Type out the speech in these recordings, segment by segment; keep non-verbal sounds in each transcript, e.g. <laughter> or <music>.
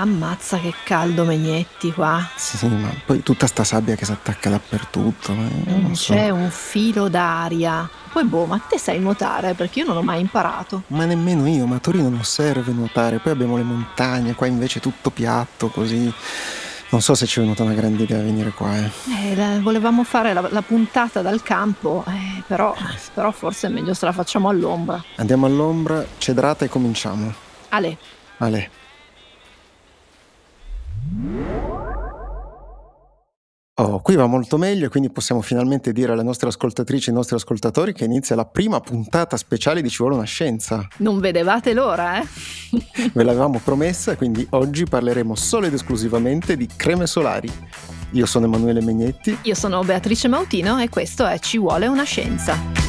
Ammazza che caldo Megnetti qua. Sì, ma poi tutta sta sabbia che si attacca dappertutto. eh, Non so. c'è un filo d'aria. Poi boh, ma te sai nuotare perché io non ho mai imparato. Ma nemmeno io, ma a Torino non serve nuotare, poi abbiamo le montagne, qua invece tutto piatto, così. Non so se ci è venuta una grande idea venire qua, eh. Eh, la- volevamo fare la, la puntata dal campo, eh, però, però forse è meglio se la facciamo all'ombra. Andiamo all'ombra, cedrata e cominciamo. Ale, Ale. Oh, qui va molto meglio e quindi possiamo finalmente dire alle nostre ascoltatrici e ai nostri ascoltatori che inizia la prima puntata speciale di Ci vuole una scienza. non vedevate l'ora, eh? <laughs> Ve l'avevamo promessa, quindi oggi parleremo solo ed esclusivamente di creme solari. Io sono Emanuele Megnetti. Io sono Beatrice Mautino e questo è Ci vuole una scienza.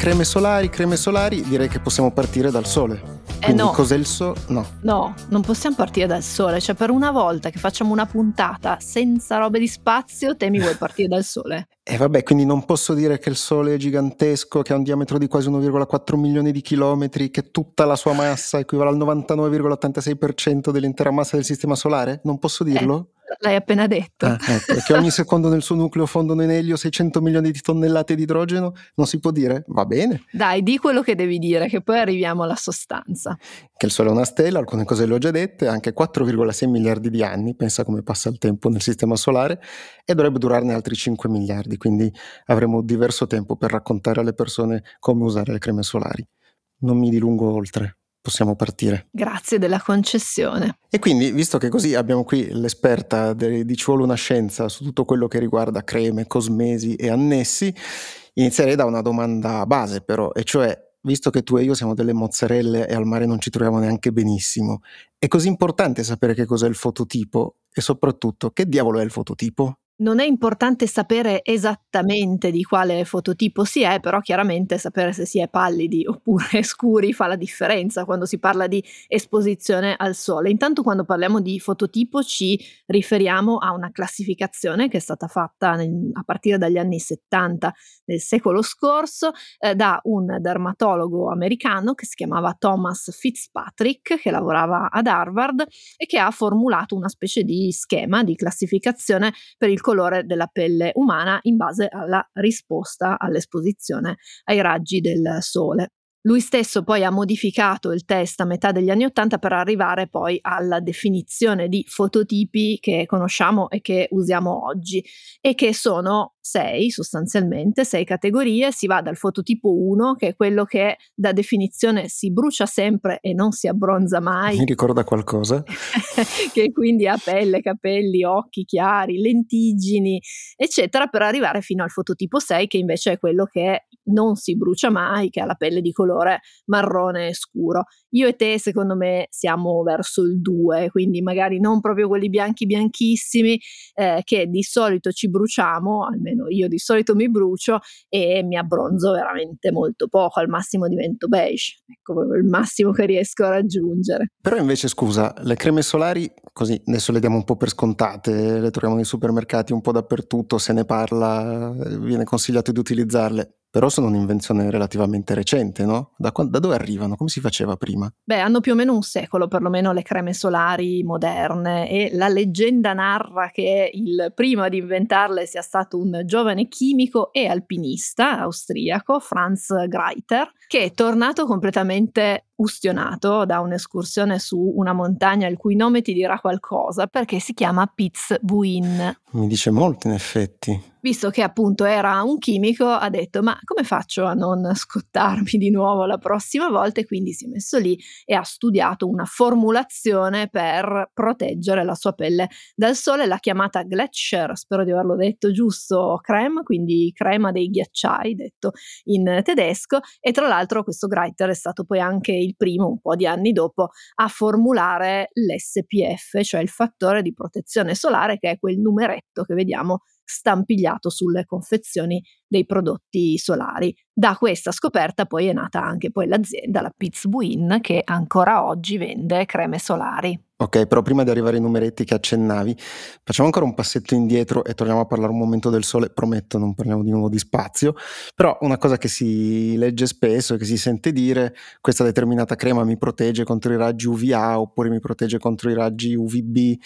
Creme solari, creme solari, direi che possiamo partire dal sole. Quindi no. cos'è il sole? No. No, non possiamo partire dal sole, cioè per una volta che facciamo una puntata senza robe di spazio, te mi vuoi partire dal sole? E vabbè, quindi non posso dire che il Sole è gigantesco, che ha un diametro di quasi 1,4 milioni di chilometri, che tutta la sua massa equivale al 99,86% dell'intera massa del Sistema Solare? Non posso dirlo? L'hai appena detto. Ah, ecco, che ogni secondo nel suo nucleo fondono in elio 600 milioni di tonnellate di idrogeno? Non si può dire? Va bene. Dai, di quello che devi dire, che poi arriviamo alla sostanza. Che il Sole è una stella, alcune cose le ho già dette, anche 4,6 miliardi di anni, pensa come passa il tempo nel Sistema Solare, e dovrebbe durarne altri 5 miliardi, quindi avremo diverso tempo per raccontare alle persone come usare le creme solari. Non mi dilungo oltre, possiamo partire. Grazie della concessione. E quindi, visto che così abbiamo qui l'esperta de- di Ci vuole una scienza su tutto quello che riguarda creme, cosmesi e annessi, inizierei da una domanda base però, e cioè, visto che tu e io siamo delle mozzarelle e al mare non ci troviamo neanche benissimo, è così importante sapere che cos'è il fototipo e soprattutto che diavolo è il fototipo? Non è importante sapere esattamente di quale fototipo si è, però chiaramente sapere se si è pallidi <laughs> oppure scuri fa la differenza quando si parla di esposizione al sole. Intanto quando parliamo di fototipo ci riferiamo a una classificazione che è stata fatta nel- a partire dagli anni 70 del secolo scorso eh, da un dermatologo americano che si chiamava Thomas Fitzpatrick, che lavorava ad Harvard e che ha formulato una specie di schema di classificazione per il colore della pelle umana in base alla risposta all'esposizione ai raggi del sole. Lui stesso poi ha modificato il test a metà degli anni Ottanta per arrivare poi alla definizione di fototipi che conosciamo e che usiamo oggi e che sono sei sostanzialmente, sei categorie. Si va dal fototipo 1 che è quello che da definizione si brucia sempre e non si abbronza mai Mi ricorda qualcosa? <laughs> che quindi ha pelle, capelli, occhi chiari, lentiggini, eccetera, per arrivare fino al fototipo 6, che invece è quello che non si brucia mai, che ha la pelle di colore marrone scuro. Io e te, secondo me, siamo verso il 2, quindi magari non proprio quelli bianchi bianchissimi, eh, che di solito ci bruciamo, almeno io di solito mi brucio e mi abbronzo veramente molto poco, al massimo divento beige. Ecco, il massimo che riesco a raggiungere. Però invece scusa, le creme solari, così adesso le diamo un po' per scontate, le troviamo nei supermercati un po' dappertutto, se ne parla, viene consigliato di utilizzarle, però sono un'invenzione relativamente recente, no? Da, da dove arrivano? Come si faceva prima? Beh, hanno più o meno un secolo perlomeno le creme solari moderne e la leggenda narra che il primo ad inventarle sia stato un giovane chimico e alpinista austriaco, Franz Greiter, che è tornato completamente ustionato da un'escursione su una montagna il cui nome ti dirà qualcosa perché si chiama Piz-Buin. Mi dice molto in effetti. Visto che appunto era un chimico, ha detto ma come faccio a non scottarmi di nuovo la prossima volta? E quindi si è messo lì e ha studiato una formulazione per proteggere la sua pelle dal sole, l'ha chiamata Gletscher, spero di averlo detto giusto, creme, quindi crema dei ghiacciai, detto in tedesco, e tra l'altro questo Greiter è stato poi anche il primo, un po' di anni dopo, a formulare l'SPF, cioè il fattore di protezione solare, che è quel numeretto che vediamo stampigliato sulle confezioni dei prodotti solari. Da questa scoperta poi è nata anche poi l'azienda, la Piz-Buin, che ancora oggi vende creme solari. Ok, però prima di arrivare ai numeretti che accennavi, facciamo ancora un passetto indietro e torniamo a parlare un momento del sole. Prometto, non parliamo di nuovo di spazio. Però una cosa che si legge spesso e che si sente dire, questa determinata crema mi protegge contro i raggi UVA oppure mi protegge contro i raggi UVB.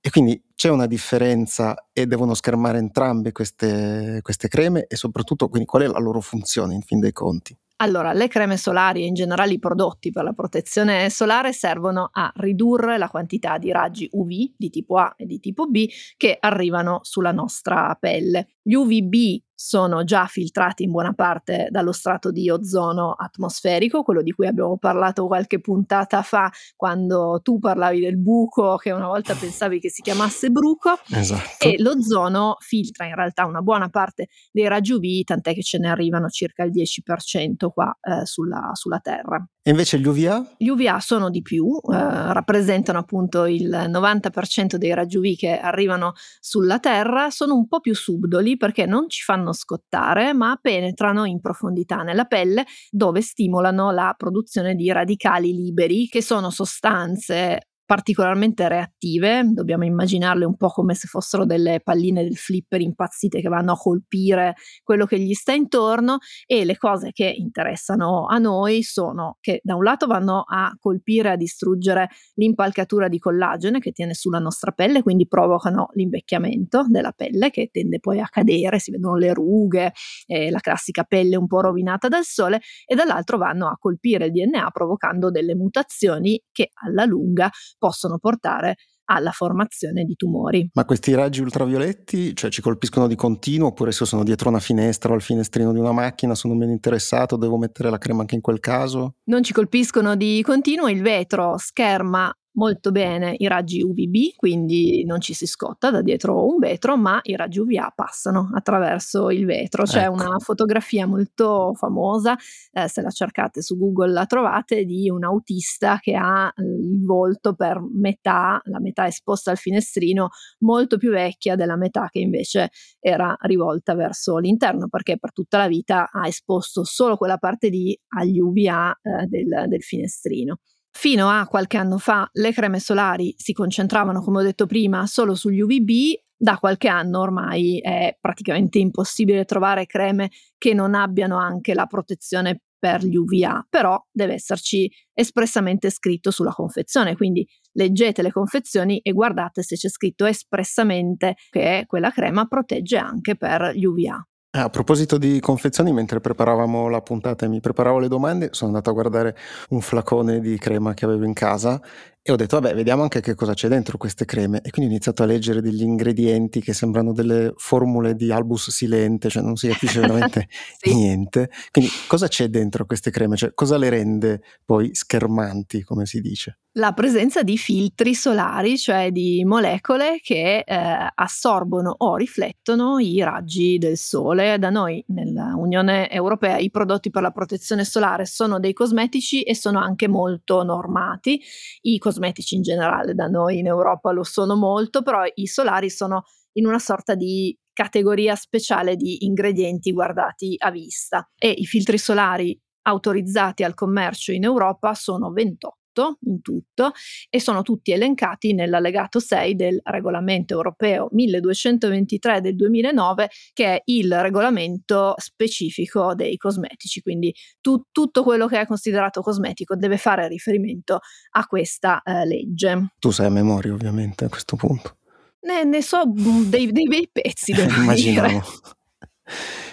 E quindi c'è una differenza e devono schermare entrambe queste, queste creme e soprattutto quindi qual è la loro funzione in fin dei conti? Allora, le creme solari e in generale i prodotti per la protezione solare servono a ridurre la quantità di raggi UV di tipo A e di tipo B che arrivano sulla nostra pelle. Gli UVB sono già filtrati in buona parte dallo strato di ozono atmosferico, quello di cui abbiamo parlato qualche puntata fa quando tu parlavi del buco che una volta pensavi che si chiamasse bruco esatto. e l'ozono filtra in realtà una buona parte dei raggi UV, tant'è che ce ne arrivano circa il 10% qua eh, sulla, sulla Terra. E invece gli UVA? Gli UVA sono di più, eh, rappresentano appunto il 90% dei raggi UV che arrivano sulla Terra, sono un po' più subdoli perché non ci fanno scottare, ma penetrano in profondità nella pelle dove stimolano la produzione di radicali liberi, che sono sostanze particolarmente reattive, dobbiamo immaginarle un po' come se fossero delle palline del flipper impazzite che vanno a colpire quello che gli sta intorno e le cose che interessano a noi sono che da un lato vanno a colpire, a distruggere l'impalcatura di collagene che tiene sulla nostra pelle, quindi provocano l'invecchiamento della pelle che tende poi a cadere, si vedono le rughe, eh, la classica pelle un po' rovinata dal sole e dall'altro vanno a colpire il DNA provocando delle mutazioni che alla lunga possono portare alla formazione di tumori. Ma questi raggi ultravioletti cioè, ci colpiscono di continuo oppure se sono dietro una finestra o al finestrino di una macchina sono meno interessato, devo mettere la crema anche in quel caso? Non ci colpiscono di continuo, il vetro scherma molto bene i raggi UVB, quindi non ci si scotta da dietro un vetro, ma i raggi UVA passano attraverso il vetro. C'è ecco. una fotografia molto famosa, eh, se la cercate su Google la trovate, di un autista che ha eh, il volto per metà, la metà esposta al finestrino, molto più vecchia della metà che invece era rivolta verso l'interno, perché per tutta la vita ha esposto solo quella parte lì agli UVA eh, del, del finestrino. Fino a qualche anno fa le creme solari si concentravano, come ho detto prima, solo sugli UVB, da qualche anno ormai è praticamente impossibile trovare creme che non abbiano anche la protezione per gli UVA, però deve esserci espressamente scritto sulla confezione, quindi leggete le confezioni e guardate se c'è scritto espressamente che quella crema protegge anche per gli UVA. A proposito di confezioni, mentre preparavamo la puntata e mi preparavo le domande, sono andato a guardare un flacone di crema che avevo in casa e ho detto, vabbè, vediamo anche che cosa c'è dentro queste creme. E quindi ho iniziato a leggere degli ingredienti che sembrano delle formule di albus silente, cioè non si capisce <laughs> veramente sì. niente. Quindi cosa c'è dentro queste creme? Cioè cosa le rende poi schermanti, come si dice? La presenza di filtri solari, cioè di molecole che eh, assorbono o riflettono i raggi del sole. Da noi nell'Unione Europea i prodotti per la protezione solare sono dei cosmetici e sono anche molto normati. I cosmetici in generale da noi in Europa lo sono molto, però i solari sono in una sorta di categoria speciale di ingredienti guardati a vista. E i filtri solari autorizzati al commercio in Europa sono 28 in tutto e sono tutti elencati nell'allegato 6 del regolamento europeo 1223 del 2009 che è il regolamento specifico dei cosmetici, quindi tu, tutto quello che è considerato cosmetico deve fare riferimento a questa eh, legge. Tu sai a memoria ovviamente a questo punto. Ne, ne so mm, dei, dei bei pezzi, devo <laughs> Immaginavo.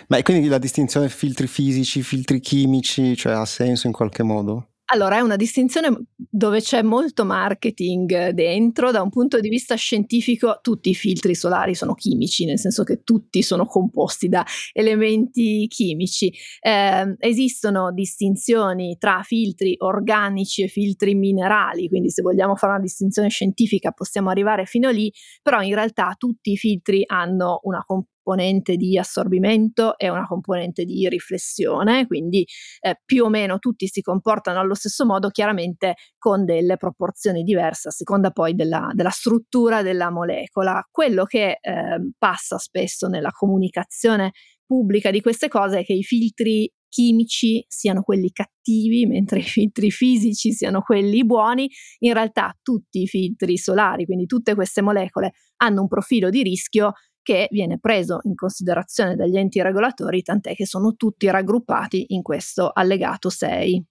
Ma quindi la distinzione filtri fisici, filtri chimici, cioè ha senso in qualche modo? Allora, è una distinzione dove c'è molto marketing dentro, da un punto di vista scientifico tutti i filtri solari sono chimici, nel senso che tutti sono composti da elementi chimici. Eh, esistono distinzioni tra filtri organici e filtri minerali, quindi se vogliamo fare una distinzione scientifica possiamo arrivare fino lì, però in realtà tutti i filtri hanno una composizione componente di assorbimento e una componente di riflessione, quindi eh, più o meno tutti si comportano allo stesso modo, chiaramente con delle proporzioni diverse a seconda poi della, della struttura della molecola. Quello che eh, passa spesso nella comunicazione pubblica di queste cose è che i filtri chimici siano quelli cattivi, mentre i filtri fisici siano quelli buoni, in realtà tutti i filtri solari, quindi tutte queste molecole, hanno un profilo di rischio che viene preso in considerazione dagli enti regolatori, tant'è che sono tutti raggruppati in questo allegato 6.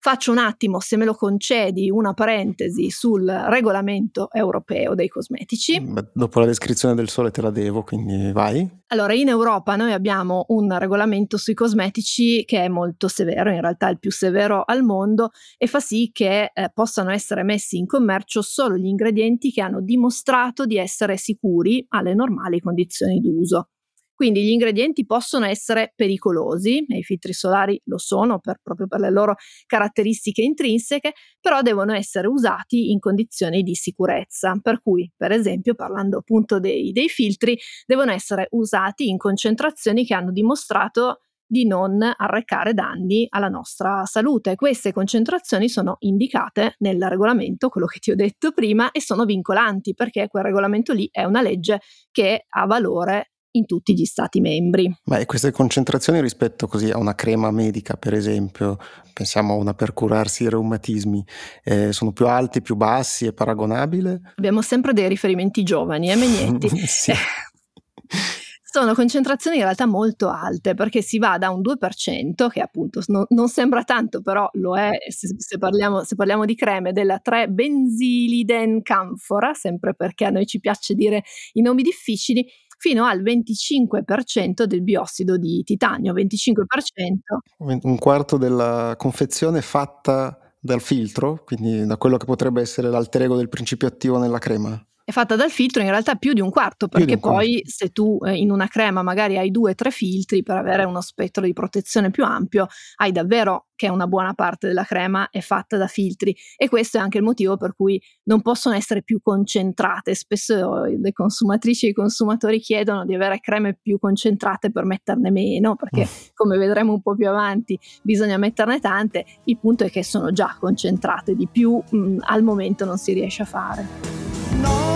Faccio un attimo, se me lo concedi, una parentesi sul regolamento europeo dei cosmetici. Beh, dopo la descrizione del sole te la devo, quindi vai. Allora, in Europa noi abbiamo un regolamento sui cosmetici che è molto severo, in realtà è il più severo al mondo e fa sì che eh, possano essere messi in commercio solo gli ingredienti che hanno dimostrato di essere sicuri alle normali condizioni d'uso. Quindi gli ingredienti possono essere pericolosi, e i filtri solari lo sono per, proprio per le loro caratteristiche intrinseche, però devono essere usati in condizioni di sicurezza. Per cui, per esempio, parlando appunto dei, dei filtri, devono essere usati in concentrazioni che hanno dimostrato di non arrecare danni alla nostra salute. Queste concentrazioni sono indicate nel regolamento, quello che ti ho detto prima, e sono vincolanti perché quel regolamento lì è una legge che ha valore in tutti gli stati membri. Ma e queste concentrazioni rispetto così a una crema medica, per esempio, pensiamo a una per curarsi i reumatismi, eh, sono più alti, più bassi, è paragonabile? Abbiamo sempre dei riferimenti giovani, eh Megnetti? <laughs> sì. <laughs> sono concentrazioni in realtà molto alte perché si va da un 2%, che appunto no, non sembra tanto, però lo è se, se, parliamo, se parliamo, di creme, della 3-benziliden canfora, sempre perché a noi ci piace dire i nomi difficili, fino al 25% del biossido di titanio, 25%. Un quarto della confezione fatta dal filtro, quindi da quello che potrebbe essere l'alter ego del principio attivo nella crema è fatta dal filtro in realtà più di un quarto, perché un poi quarto. se tu eh, in una crema magari hai due o tre filtri per avere uno spettro di protezione più ampio, hai davvero che una buona parte della crema è fatta da filtri e questo è anche il motivo per cui non possono essere più concentrate. Spesso le consumatrici e i consumatori chiedono di avere creme più concentrate per metterne meno, perché mm. come vedremo un po' più avanti bisogna metterne tante, il punto è che sono già concentrate di più, mh, mm, al momento non si riesce a fare. grande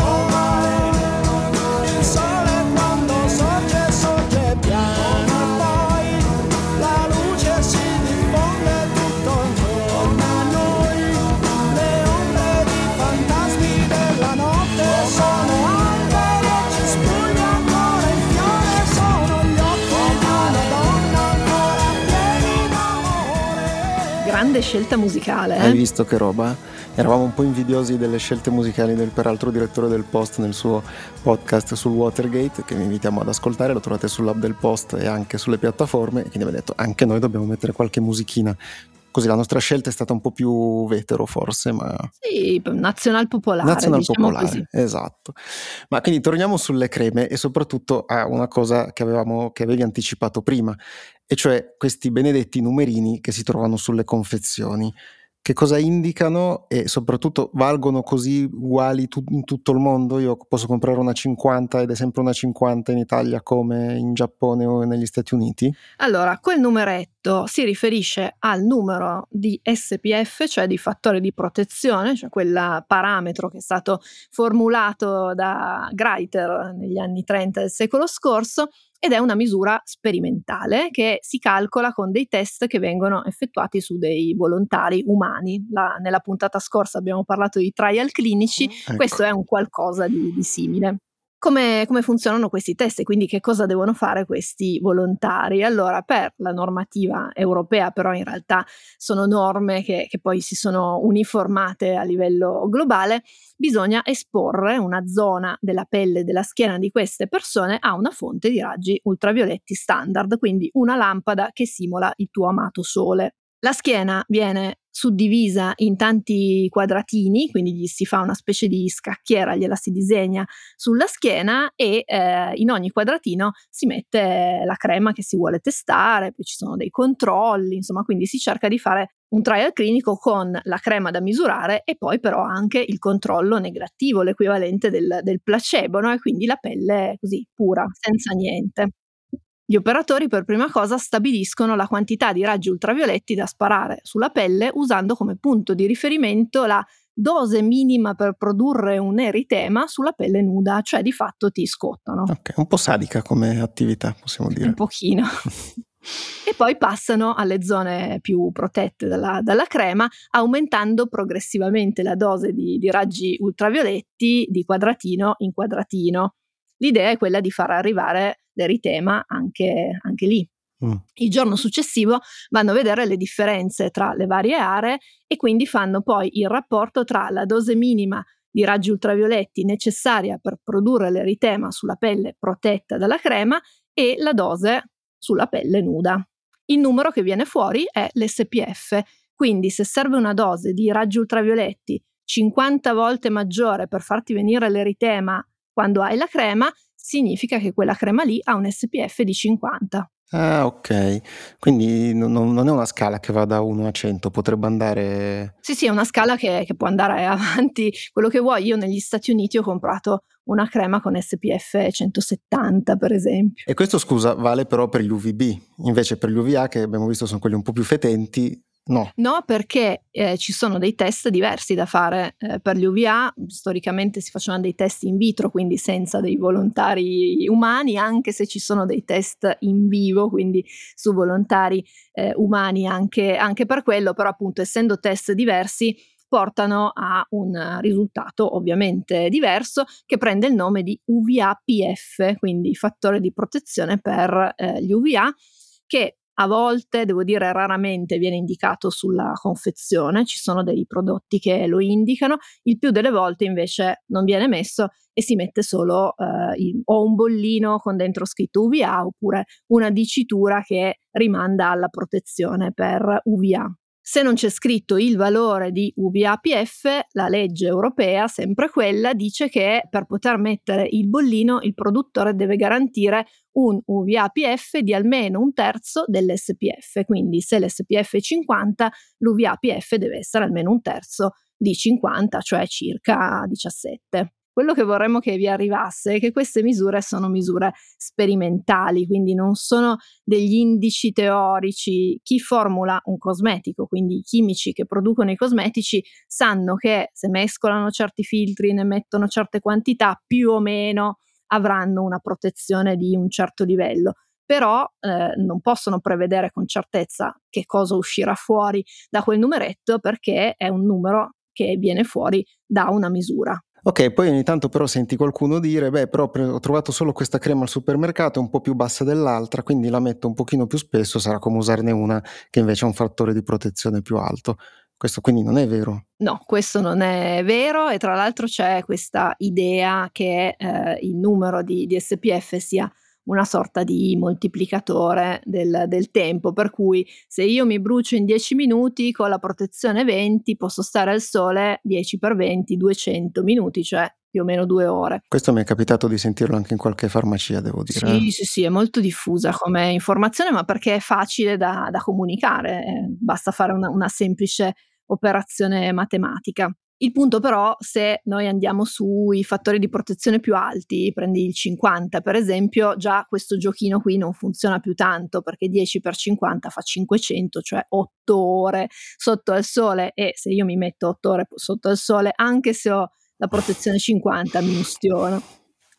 scelta musicale. Eh? Hai visto che roba? Eravamo un po' invidiosi delle scelte musicali del peraltro direttore del Post nel suo podcast sul Watergate, che vi invitiamo ad ascoltare, lo trovate sull'app del Post e anche sulle piattaforme, e quindi abbiamo detto anche noi dobbiamo mettere qualche musichina così la nostra scelta è stata un po' più vetero forse, ma... Sì, nazional popolare. Nazional diciamo popolare, così. esatto. Ma quindi torniamo sulle creme e soprattutto a una cosa che, avevamo, che avevi anticipato prima, e cioè questi benedetti numerini che si trovano sulle confezioni. Che cosa indicano e soprattutto valgono così uguali tu- in tutto il mondo? Io posso comprare una 50 ed è sempre una 50 in Italia come in Giappone o negli Stati Uniti? Allora, quel numeretto si riferisce al numero di SPF, cioè di fattore di protezione, cioè quel parametro che è stato formulato da Greiter negli anni 30 del secolo scorso ed è una misura sperimentale che si calcola con dei test che vengono effettuati su dei volontari umani. La, nella puntata scorsa abbiamo parlato di trial clinici, ecco. questo è un qualcosa di, di simile. Come, come, funzionano questi test e quindi che cosa devono fare questi volontari? Allora, per la normativa europea, però in realtà sono norme che, che poi si sono uniformate a livello globale, bisogna esporre una zona della pelle e della schiena di queste persone a una fonte di raggi ultravioletti standard, quindi una lampada che simula il tuo amato sole. La schiena viene suddivisa in tanti quadratini, quindi gli si fa una specie di scacchiera, gliela si disegna sulla schiena e eh, in ogni quadratino si mette la crema che si vuole testare, poi ci sono dei controlli, insomma, quindi si cerca di fare un trial clinico con la crema da misurare e poi però anche il controllo negativo, l'equivalente del, del placebo, no? e quindi la pelle così pura, senza niente. Gli operatori per prima cosa stabiliscono la quantità di raggi ultravioletti da sparare sulla pelle usando come punto di riferimento la dose minima per produrre un eritema sulla pelle nuda, cioè di fatto ti scottano. Ok, un po' sadica come attività, possiamo dire. Un pochino. <laughs> e poi passano alle zone più protette dalla, dalla crema, aumentando progressivamente la dose di, di, raggi ultravioletti di quadratino in quadratino. L'idea è quella di far arrivare l'eritema anche, anche lì. Mm. Il giorno successivo vanno a vedere le differenze tra le varie aree e quindi fanno poi il rapporto tra la dose minima di raggi ultravioletti necessaria per produrre l'eritema sulla pelle protetta dalla crema e la dose sulla pelle nuda. Il numero che viene fuori è l'SPF, quindi se serve una dose di raggi ultravioletti 50 volte maggiore per farti venire l'eritema quando hai la crema, significa che quella crema lì ha un SPF di 50. Ah, ok. Quindi non, non è una scala che va da 1 a 100, potrebbe andare... Sì, sì, è una scala che, che può andare <laughs> avanti quello che vuoi. Io negli Stati Uniti ho comprato una crema con SPF 170, per esempio. E questo, scusa, vale però per gli UVB. Invece per gli UVA, che abbiamo visto sono quelli un po' più fetenti, No. No, perché eh, ci sono dei test diversi da fare eh, per gli UVA. Storicamente si facevano dei test in vitro, quindi senza dei volontari umani, anche se ci sono dei test in vivo, quindi su volontari eh, umani anche, anche per quello, però appunto essendo test diversi portano a un risultato ovviamente diverso che prende il nome di UVA-PF, quindi fattore di protezione per eh, gli UVA, che a volte, devo dire raramente, viene indicato sulla confezione, ci sono dei prodotti che lo indicano, il più delle volte invece non viene messo e si mette solo eh, il, o un bollino con dentro scritto UVA oppure una dicitura che rimanda alla protezione per UVA. Se non c'è scritto il valore di UVA-PF, la legge europea, sempre quella, dice che per poter mettere il bollino il produttore deve garantire un UVA-PF di almeno un terzo dell'SPF, quindi se l'SPF è 50, l'UVA-PF deve essere almeno un terzo di 50, cioè circa 17. Quello che vorremmo che vi arrivasse è che queste misure sono misure sperimentali, quindi non sono degli indici teorici. Chi formula un cosmetico, quindi i chimici che producono i cosmetici, sanno che se mescolano certi filtri, ne mettono certe quantità, più o meno avranno una protezione di un certo livello però eh, non possono prevedere con certezza che cosa uscirà fuori da quel numeretto perché è un numero che viene fuori da una misura. Ok, poi ogni tanto però senti qualcuno dire, beh, però ho trovato solo questa crema al supermercato, è un po' più bassa dell'altra, quindi la metto un pochino più spesso, sarà come usarne una che invece ha un fattore di protezione più alto. Questo quindi non è vero. No, questo non è vero e tra l'altro c'è questa idea che eh, il numero di, di SPF sia una sorta di moltiplicatore del, del, tempo, per cui se io mi brucio in 10 minuti con la protezione 20 posso stare al sole 10 per 20, 200 minuti, cioè più o meno due ore. Questo mi è capitato di sentirlo anche in qualche farmacia, devo dire. Sì, sì, sì, è molto diffusa come informazione, ma perché è facile da, da comunicare, eh, basta fare una, una semplice operazione matematica. Il punto però, se noi andiamo sui fattori di protezione più alti, prendi il 50 per esempio, già questo giochino qui non funziona più tanto perché 10 per 50 fa 500, cioè 8 ore sotto al sole e se io mi metto 8 ore sotto al sole, anche se ho la protezione 50 mi ustiono,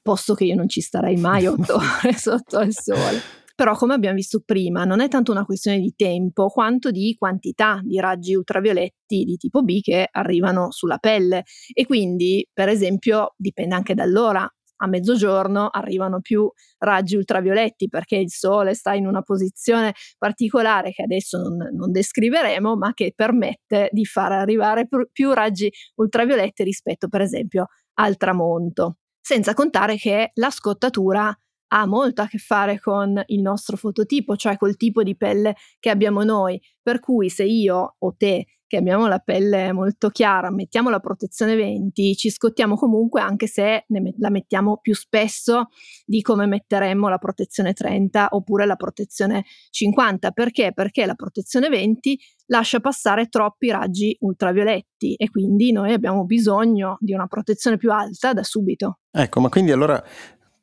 posto che io non ci starei mai 8 <laughs> ore sotto al sole. Però, come abbiamo visto prima, non è tanto una questione di tempo quanto di quantità di raggi ultravioletti di tipo B che arrivano sulla pelle. E quindi, per esempio, dipende anche dall'ora. A mezzogiorno arrivano più raggi ultravioletti perché il sole sta in una posizione particolare che adesso non, non descriveremo, ma che permette di far arrivare più raggi ultravioletti rispetto, per esempio, al tramonto. Senza contare che la scottatura ha molto a che fare con il nostro fototipo, cioè col tipo di pelle che abbiamo noi. Per cui se io o te che abbiamo la pelle molto chiara, mettiamo la protezione 20, ci scottiamo comunque anche se met- la mettiamo più spesso di come metteremmo la protezione 30 oppure la protezione 50. Perché? Perché la protezione 20 lascia passare troppi raggi ultravioletti e quindi noi abbiamo bisogno di una protezione più alta da subito. Ecco, ma quindi allora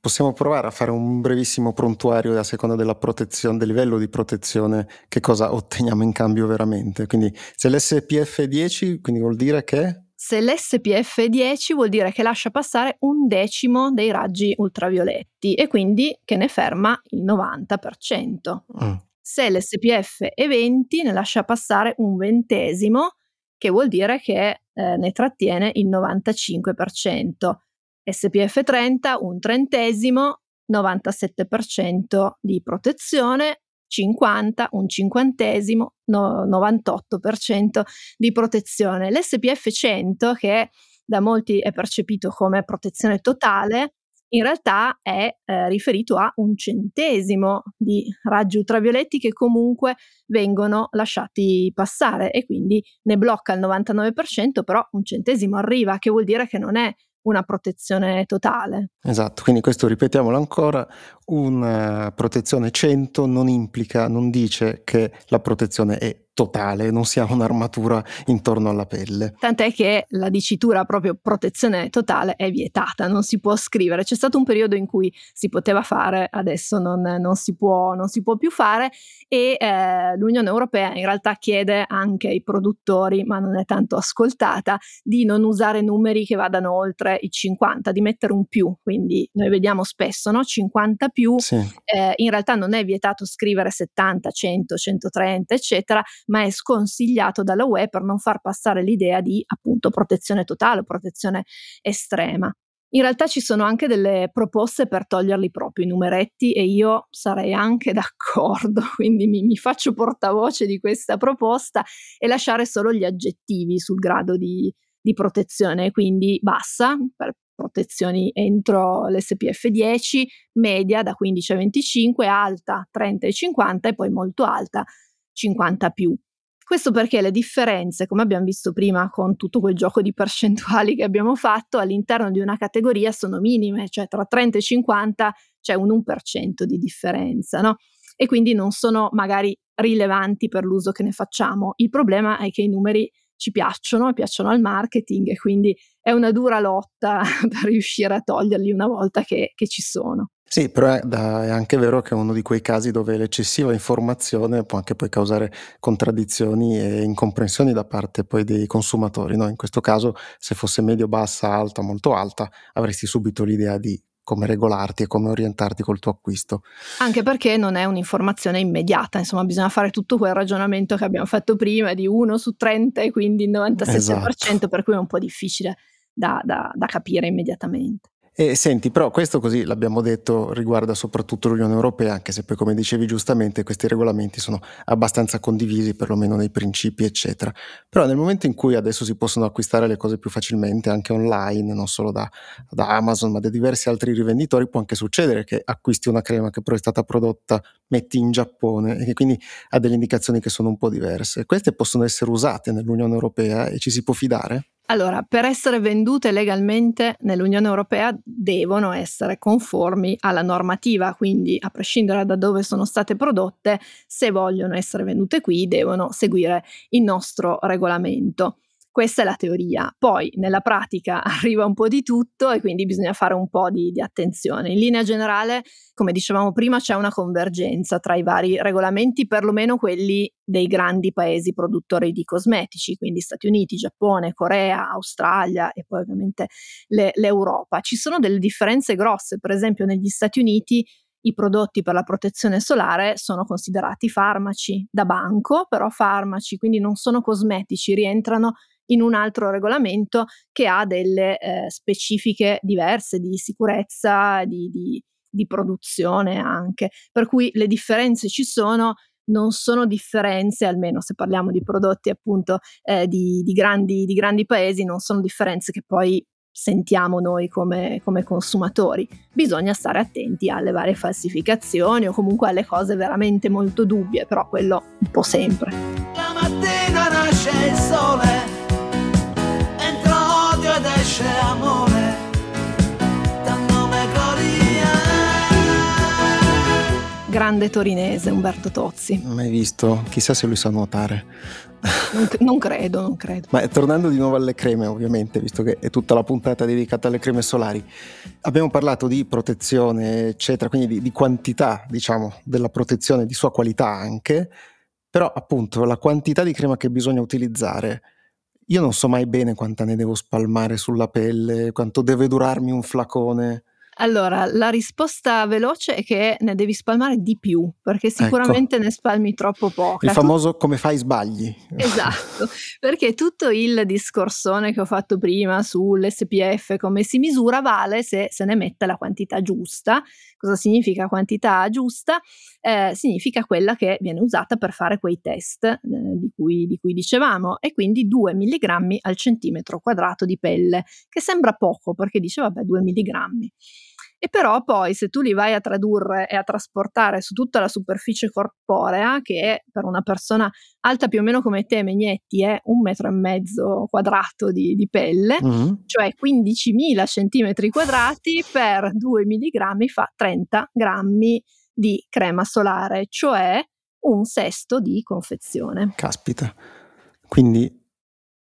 Possiamo provare a fare un brevissimo prontuario a seconda della protezione, del livello di protezione, che cosa otteniamo in cambio veramente. Quindi se l'SPF è 10, quindi vuol dire che? Se l'SPF è 10 vuol dire che lascia passare un decimo dei raggi ultravioletti e quindi che ne ferma il 90%. Mm. Se l'SPF è 20 ne lascia passare un ventesimo, che vuol dire che eh, ne trattiene il 95%. SPF 30 un trentesimo, 97% di protezione, 50, un cinquantesimo, no, 98% di protezione. L'SPF 100, che da molti è percepito come protezione totale, in realtà è eh, riferito a un centesimo di raggi ultravioletti che comunque vengono lasciati passare e quindi ne blocca il 99%, però un centesimo arriva, che vuol dire che non è una protezione totale. Esatto, quindi questo ripetiamolo ancora, una protezione 100 non implica, non dice che la protezione è totale, non si ha un'armatura intorno alla pelle. Tant'è che la dicitura proprio protezione totale è vietata, non si può scrivere. C'è stato un periodo in cui si poteva fare, adesso non, non, si, può, non si, può, più fare e eh, l'Unione Europea in realtà chiede anche ai produttori, ma non è tanto ascoltata, di non usare numeri che vadano oltre i 50, di mettere un più. Quindi noi vediamo spesso no? 50 più, sì. eh, in realtà non è vietato scrivere 70, 100, 130, eccetera, ma è sconsigliato dalla UE per non far passare l'idea di appunto protezione totale o protezione estrema. In realtà ci sono anche delle proposte per toglierli proprio i numeretti e io sarei anche <laughs> d'accordo, quindi mi, mi, faccio portavoce di questa proposta e lasciare solo gli aggettivi sul grado di, di protezione, quindi bassa per protezioni entro l'SPF 10, media da 15 a 25, alta 30 e 50 e poi molto alta 50 più. Questo perché le differenze, come abbiamo visto prima con tutto quel gioco di percentuali che abbiamo fatto, all'interno di una categoria sono minime, cioè tra 30 e 50 c'è un 1% di differenza, no? E quindi non sono magari rilevanti per l'uso che ne facciamo. Il problema è che i numeri ci piacciono, piacciono al marketing e quindi è una dura lotta <laughs> per riuscire a toglierli una volta che, che ci sono. Sì, però è, da, è, anche vero che è uno di quei casi dove l'eccessiva informazione può anche poi causare contraddizioni e incomprensioni da parte poi dei consumatori. No? In questo caso, se fosse medio, bassa, alta, molto alta, avresti subito l'idea di come regolarti e come orientarti col tuo acquisto. Anche perché non è un'informazione immediata, insomma bisogna fare tutto quel ragionamento che abbiamo fatto prima di 1 su 30 e quindi il 97%, esatto. per cui è un po' difficile da, da, da capire immediatamente. E senti, però questo così l'abbiamo detto riguarda soprattutto l'Unione Europea, anche se poi come dicevi giustamente questi regolamenti sono abbastanza condivisi, perlomeno nei principi, eccetera. Però nel momento in cui adesso si possono acquistare le cose più facilmente, anche online, non solo da, da Amazon, ma da diversi altri rivenditori, può anche succedere che acquisti una crema che però è stata prodotta, metti in Giappone e che quindi ha delle indicazioni che sono un po' diverse. Queste possono essere usate nell'Unione Europea e ci si può fidare? Allora, per essere vendute legalmente nell'Unione Europea devono essere conformi alla normativa, quindi a prescindere da dove sono state prodotte, se vogliono essere vendute qui devono seguire il nostro regolamento. Questa è la teoria. Poi nella pratica <laughs> arriva un po' di tutto e quindi bisogna fare un po' di, di, attenzione. In linea generale, come dicevamo prima, c'è una convergenza tra i vari regolamenti, perlomeno quelli dei grandi paesi produttori di cosmetici, quindi Stati Uniti, Giappone, Corea, Australia e poi ovviamente le, l'Europa. Ci sono delle differenze grosse, per esempio negli Stati Uniti i prodotti per la protezione solare sono considerati farmaci da banco, però farmaci, quindi non sono cosmetici, rientrano in un altro regolamento che ha delle eh, specifiche diverse di sicurezza, di, di, di produzione anche. Per cui le differenze ci sono, non sono differenze, almeno se parliamo di prodotti appunto eh, di, di, grandi, di, grandi, paesi, non sono differenze che poi sentiamo noi come, come, consumatori. Bisogna stare attenti alle varie falsificazioni o comunque alle cose veramente molto dubbie, però quello un po' sempre. Grande torinese Umberto Tozzi mai visto chissà se lui sa nuotare non, non, credo, non credo. Ma tornando di nuovo alle creme, ovviamente, visto che è tutta la puntata dedicata alle creme solari, abbiamo parlato di protezione, eccetera, quindi di, di quantità, diciamo, della protezione, di sua qualità anche, però appunto la quantità di crema che bisogna utilizzare io non so mai bene quanta ne devo spalmare sulla pelle, quanto deve durarmi un flacone. Allora, la risposta veloce è che ne devi spalmare di più, perché Ecco. sicuramente ne spalmi troppo Il poca. Tu famoso come fai sbagli. Esatto, <laughs> perché tutto il discorsone che ho fatto prima sull'SPF, come si misura, vale se se ne mette la quantità giusta. Cosa significa quantità giusta? Eh, significa quella che viene usata per fare quei test eh, di, cui, di cui dicevamo, e quindi 2 mg al centimetro quadrato di pelle, che sembra poco perché dice vabbè 2 mg. E però poi se tu li vai a tradurre e a trasportare su tutta la superficie corporea, che per una persona alta più o meno come te, Megnetti, è un metro e mezzo quadrato di, di pelle, Mhm. cioè 15.000 centimetri quadrati per 2 mg fa 30 grammi di crema solare, cioè un sesto di confezione. Caspita. Quindi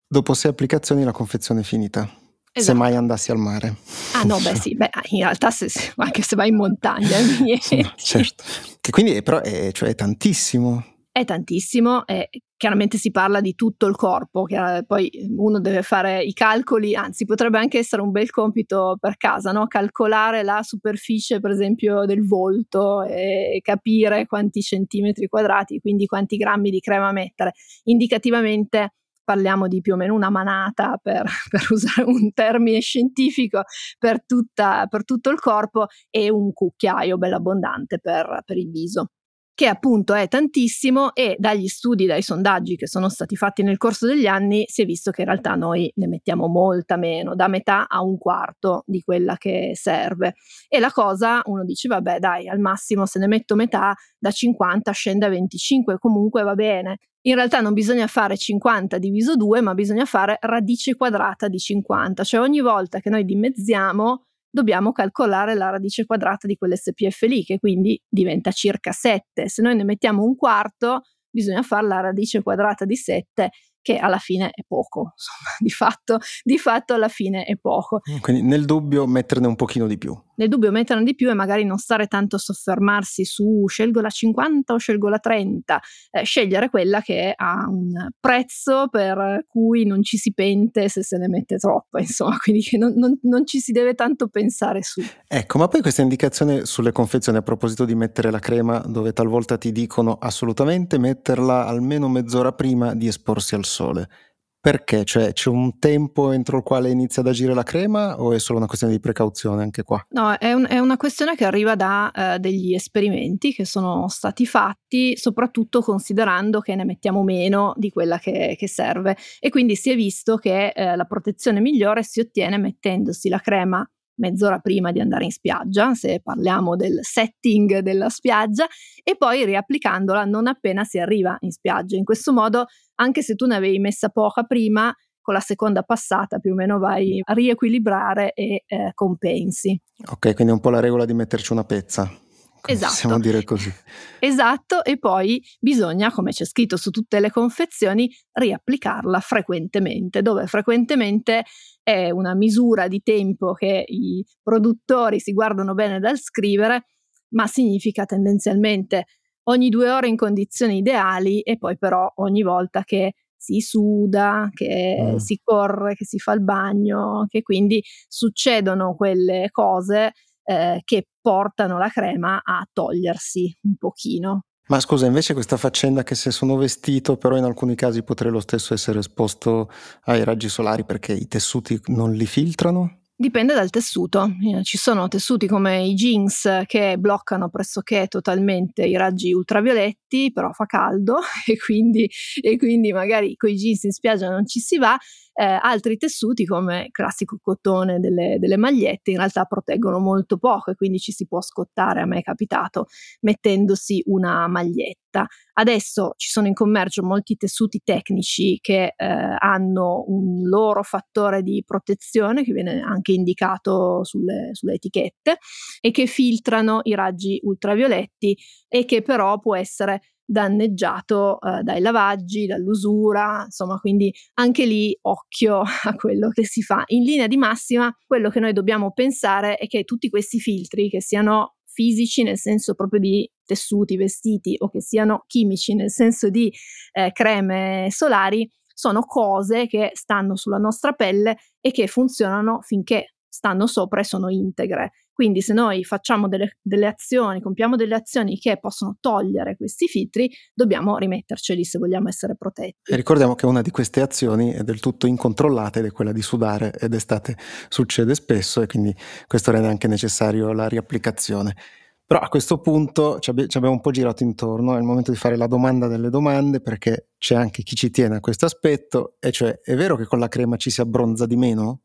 dopo sei applicazioni la confezione è finita. Se Esatto. mai andassi al mare. Ah no, beh sì, beh, in realtà se- se- anche se vai in montagna. <laughs> No, certo. Che quindi è, però è, cioè, è tantissimo. È tantissimo e chiaramente si parla di tutto il corpo, chiar- poi uno deve fare i calcoli, anzi potrebbe anche essere un bel compito per casa, no? calcolare la superficie per esempio del volto e capire quanti centimetri quadrati, quindi quanti grammi di crema mettere. Indicativamente parliamo di più o meno una manata per, <laughs> per usare un termine scientifico per, tutta- per tutto il corpo e un cucchiaio bello abbondante per- per il viso che appunto è tantissimo e dagli studi, dai sondaggi che sono stati fatti nel corso degli anni si è visto che in realtà noi ne mettiamo molta meno, da metà a un quarto di quella che serve. E la cosa, uno dice vabbè dai, al massimo se ne metto metà, da 50 scende a 25, comunque va bene. In realtà non bisogna fare 50 diviso 2, ma bisogna fare radice quadrata di 50, cioè ogni volta che noi dimezziamo dobbiamo calcolare la radice quadrata di quell'SPF lì, che quindi diventa circa 7. Se noi ne mettiamo un quarto, bisogna fare la radice quadrata di 7, che alla fine è poco. <laughs> Insomma, di fatto, di fatto alla fine è poco. Quindi nel dubbio metterne un pochino di più. Nel dubbio metterne di più e magari non stare tanto a soffermarsi su scelgo la 50 o scelgo la 30, eh, scegliere quella che ha un prezzo per cui non ci si pente se se ne mette troppa, <laughs> insomma, quindi che non, non- non ci si deve tanto pensare su. Ecco, ma poi questa indicazione sulle confezioni a proposito di mettere la crema, dove talvolta ti dicono assolutamente metterla almeno mezz'ora prima di esporsi al sole. Perché? Cioè c'è un tempo entro il quale inizia ad agire la crema o è solo una questione di precauzione anche qua? No, è, un- è una questione che arriva da eh, degli esperimenti che sono stati fatti, soprattutto considerando che ne mettiamo meno di quella che, che serve. E quindi si è visto che eh, la protezione migliore si ottiene mettendosi la crema mezz'ora prima di andare in spiaggia, se parliamo del setting della spiaggia, e poi riapplicandola non appena si arriva in spiaggia. In questo modo, anche se tu ne avevi messa poca prima, con la seconda passata più o meno vai a riequilibrare e eh, compensi. Ok, quindi è un po' la regola di metterci una pezza. Esatto. Possiamo dire così. Esatto, e poi bisogna, come c'è scritto su tutte le confezioni, riapplicarla frequentemente, dove frequentemente è una misura di tempo che i produttori si guardano bene dal scrivere, ma significa tendenzialmente ogni due ore in condizioni ideali e poi però ogni volta che si suda, che Mm. si corre, che si fa il bagno, che quindi succedono quelle cose eh, che portano la crema a togliersi un pochino. Ma scusa, invece questa faccenda che se sono vestito, però in alcuni casi potrei lo stesso essere esposto ai raggi solari perché i tessuti non li filtrano? Dipende dal tessuto, Eh, ci sono tessuti come i jeans che bloccano pressoché totalmente i raggi ultravioletti, però fa caldo <laughs> e quindi, e quindi magari con i jeans in spiaggia non ci si va, Eh, altri tessuti come il classico cotone delle, delle magliette in realtà proteggono molto poco e quindi ci si può scottare, a me è capitato, mettendosi una maglietta. Adesso ci sono in commercio molti tessuti tecnici che eh, hanno un loro fattore di protezione che viene anche indicato sulle, sulle etichette e che filtrano i raggi ultravioletti e che però può essere danneggiato eh, dai lavaggi, dall'usura, insomma, quindi anche lì occhio <laughs> a quello che si fa. In linea di massima, quello che noi dobbiamo pensare è che tutti questi filtri, che siano fisici nel senso proprio di tessuti, vestiti o che siano chimici nel senso di eh, creme solari, sono cose che stanno sulla nostra pelle e che funzionano finché stanno sopra e sono integre. Quindi se noi facciamo delle, delle azioni, compiamo delle azioni che possono togliere questi filtri, dobbiamo rimetterceli se vogliamo essere protetti. E ricordiamo che una di queste azioni è del tutto incontrollata ed è quella di sudare ed estate succede spesso e quindi questo rende anche necessario la riapplicazione. Però a questo punto ci abbiamo un po' girato intorno, è il momento di fare la domanda delle domande perché c'è anche chi ci tiene a questo aspetto, e cioè è vero che con la crema ci si abbronza di meno?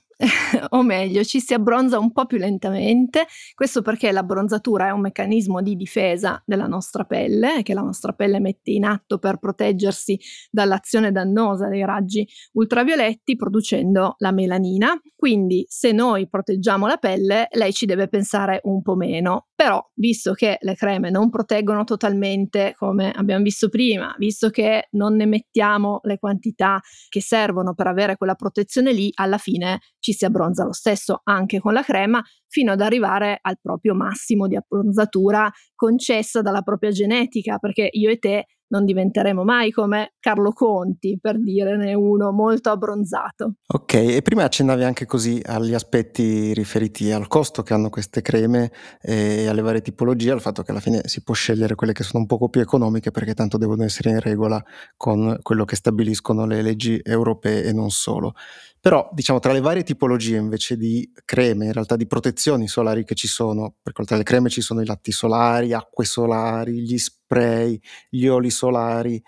<laughs> o meglio, ci si abbronza un po' più lentamente. Questo perché l'abbronzatura è un meccanismo di difesa della nostra pelle, che la nostra pelle mette in atto per proteggersi dall'azione dannosa dei raggi ultravioletti, producendo la melanina. Quindi, se noi proteggiamo la pelle, lei ci deve pensare un po' meno. Però, visto che le creme non proteggono totalmente, come abbiamo visto prima, visto che non ne mettiamo le quantità che servono per avere quella protezione lì, alla fine ci si abbronza lo stesso anche con la crema, fino ad arrivare al proprio massimo di abbronzatura concessa dalla propria genetica, perché io e te non diventeremo mai come Carlo Conti, per dirne uno molto abbronzato. Ok, e prima accennavi anche così agli aspetti riferiti al costo che hanno queste creme e alle varie tipologie, al fatto che alla fine si può scegliere quelle che sono un poco più economiche perché tanto devono essere in regola con quello che stabiliscono le leggi europee e non solo. Però, diciamo, tra le varie tipologie invece di creme, in realtà di protezioni solari che ci sono, perché oltre alle creme ci sono i latti solari, acque solari, gli spray, gli oli solari,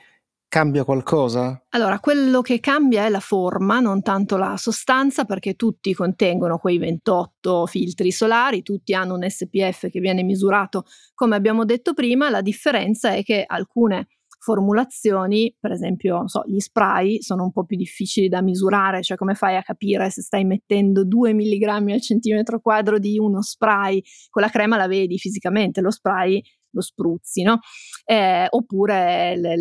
cambia qualcosa? Allora, quello che cambia è la forma, non tanto la sostanza, perché tutti contengono quei 28 filtri solari, tutti hanno un SPF che viene misurato come abbiamo detto prima, la differenza è che alcune formulazioni, per esempio, so, gli spray sono un po' più difficili da misurare, cioè come fai a capire se stai mettendo 2 mg al centimetro quadro di uno spray, con la crema la vedi fisicamente, lo spray lo spruzzi, no? Eh, oppure le,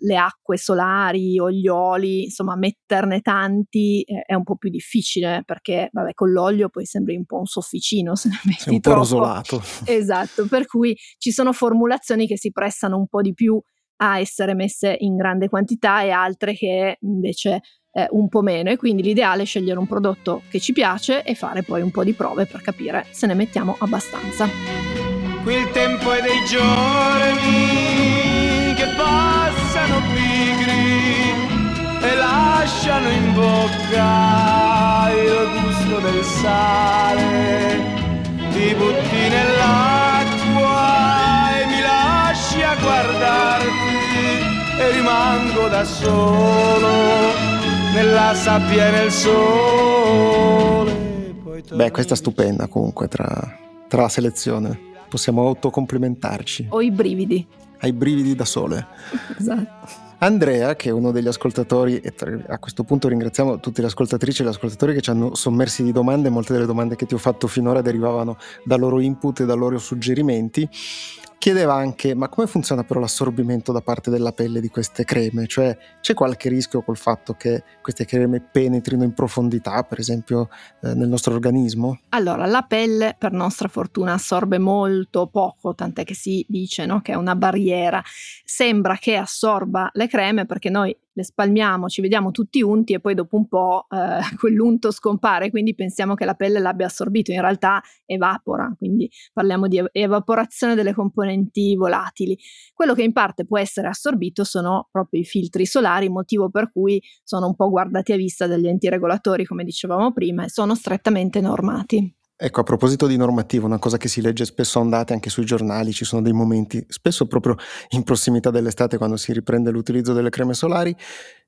le, acque solari o gli oli, insomma, metterne tanti eh, è un po' più difficile perché, vabbè, con l'olio poi sembri un po' un sofficino <laughs> se ne metti Sei un troppo. po' rosolato. Esatto, per cui ci sono formulazioni che si prestano un po' di più a essere messe in grande quantità e altre che invece eh, un po' meno e quindi l'ideale è scegliere un prodotto che ci piace e fare poi un po' di prove per capire se ne mettiamo abbastanza. Il tempo è dei giorni che passano pigri e lasciano in bocca il gusto del sale. Ti butti nell'acqua e mi lasci a guardarti e rimango da solo nella sabbia e nel sole. Beh, questa è stupenda comunque tra, tra la selezione. Possiamo autocomplimentarci. Ho i brividi. Hai brividi da sole. <laughs> esatto. Andrea, che è uno degli ascoltatori, e a questo punto ringraziamo tutte le ascoltatrici e gli ascoltatori che ci hanno sommersi di domande, molte delle domande che ti ho fatto finora derivavano dal loro input e dai loro suggerimenti. Chiedeva anche, ma come funziona però l'assorbimento da parte della pelle di queste creme? Cioè c'è qualche rischio col fatto che queste creme penetrino in profondità, per esempio eh, nel nostro organismo? Allora, la pelle per nostra fortuna assorbe molto poco, tant'è che si dice no, che è una barriera. Sembra che assorba le creme perché noi le spalmiamo, ci vediamo tutti unti e poi dopo un po' eh, <laughs> quell'unto scompare, quindi pensiamo che la pelle l'abbia assorbito, in realtà evapora, quindi parliamo di evaporazione delle componenti volatili. Quello che in parte può essere assorbito sono proprio i filtri solari, motivo per cui sono un po' guardati a vista dagli enti regolatori, come dicevamo prima, e sono strettamente normati. Ecco, a proposito di normativa, una cosa che si legge spesso a ondate anche sui giornali, ci sono dei momenti, spesso proprio in prossimità dell'estate, quando si riprende l'utilizzo delle creme solari,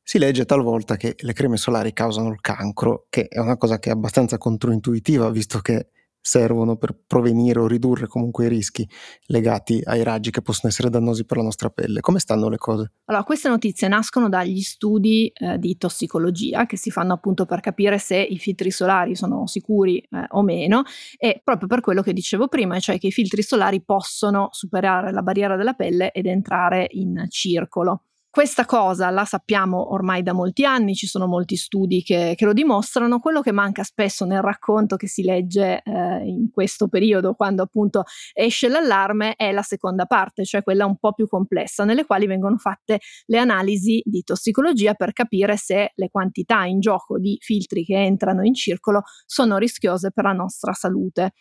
si legge talvolta che le creme solari causano il cancro, che è una cosa che è abbastanza controintuitiva, visto che servono per prevenire o ridurre comunque i rischi legati ai raggi che possono essere dannosi per la nostra pelle. Come stanno le cose? Allora, queste notizie nascono dagli studi eh, di tossicologia che si fanno appunto per capire se i filtri solari sono sicuri eh, o meno e proprio per quello che dicevo prima, cioè che i filtri solari possono superare la barriera della pelle ed entrare in circolo. Questa cosa la sappiamo ormai da molti anni, ci sono molti studi che, che lo dimostrano, quello che manca spesso nel racconto che si legge eh, in questo periodo, quando appunto esce l'allarme, è la seconda parte, cioè quella un po' più complessa, nelle quali vengono fatte le analisi di tossicologia per capire se le quantità in gioco di filtri che entrano in circolo sono rischiose per la nostra salute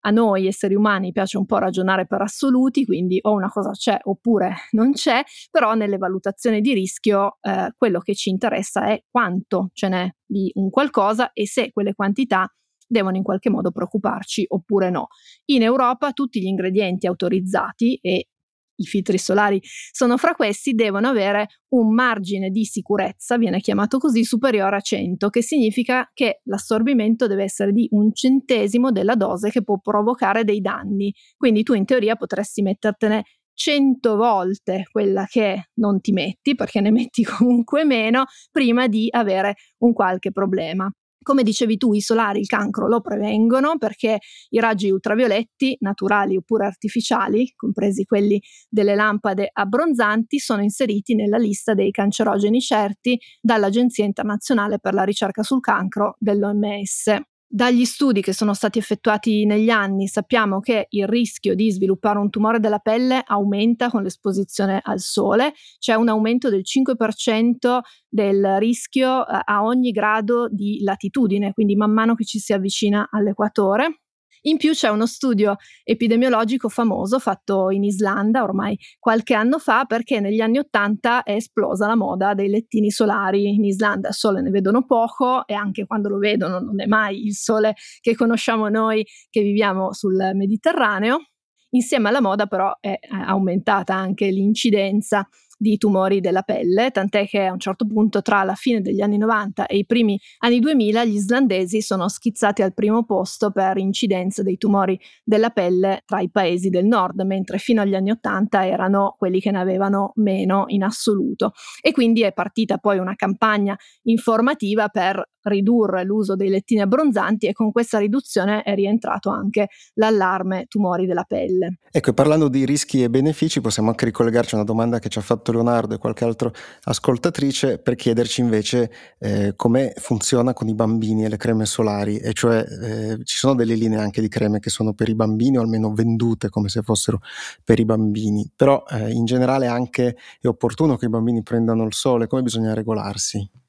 a noi esseri umani piace un po' ragionare per assoluti, quindi o una cosa c'è oppure non c'è, però nelle valutazioni di rischio eh, quello che ci interessa è quanto ce n'è di un qualcosa e se quelle quantità devono in qualche modo preoccuparci oppure no. In Europa tutti gli ingredienti autorizzati e i filtri solari sono fra questi, devono avere un margine di sicurezza, viene chiamato così, superiore a 100, che significa che l'assorbimento deve essere di un centesimo della dose che può provocare dei danni. Quindi tu in teoria potresti mettertene 100 volte quella che non ti metti, perché ne metti <laughs> comunque meno, prima di avere un qualche problema. Come dicevi tu, i solari il cancro lo prevengono perché i raggi ultravioletti, naturali oppure artificiali, compresi quelli delle lampade abbronzanti, sono inseriti nella lista dei cancerogeni certi dall'Agenzia internazionale per la ricerca sul cancro dell'OMS. Dagli studi che sono stati effettuati negli anni sappiamo che il rischio di sviluppare un tumore della pelle aumenta con l'esposizione al sole, c'è un aumento del 5% del rischio eh, a ogni grado di latitudine, quindi man mano che ci si avvicina all'equatore. In più c'è uno studio epidemiologico famoso fatto in Islanda ormai qualche anno fa perché negli anni Ottanta è esplosa la moda dei lettini solari in Islanda. Il sole ne vedono poco e anche quando lo vedono non è mai il sole che conosciamo noi che viviamo sul Mediterraneo. Insieme alla moda però è aumentata anche l'incidenza di tumori della pelle, tant'è che a un certo punto tra la fine degli anni 90 e i primi anni 2000 gli islandesi sono schizzati al primo posto per incidenza dei tumori della pelle tra i paesi del nord, mentre fino agli anni 80 erano quelli che ne avevano meno in assoluto. E quindi è partita poi una campagna informativa per ridurre l'uso dei lettini abbronzanti e con questa riduzione è rientrato anche l'allarme tumori della pelle. Ecco, parlando di rischi e benefici, possiamo anche ricollegarci a una domanda che ci ha fatto Leonardo e qualche altro ascoltatrice per chiederci invece eh, come funziona con i bambini e le creme solari, e cioè eh, ci sono delle linee anche di creme che sono per i bambini o almeno vendute come se fossero per i bambini, però eh, in generale anche è opportuno che i bambini prendano il sole, come bisogna regolarsi?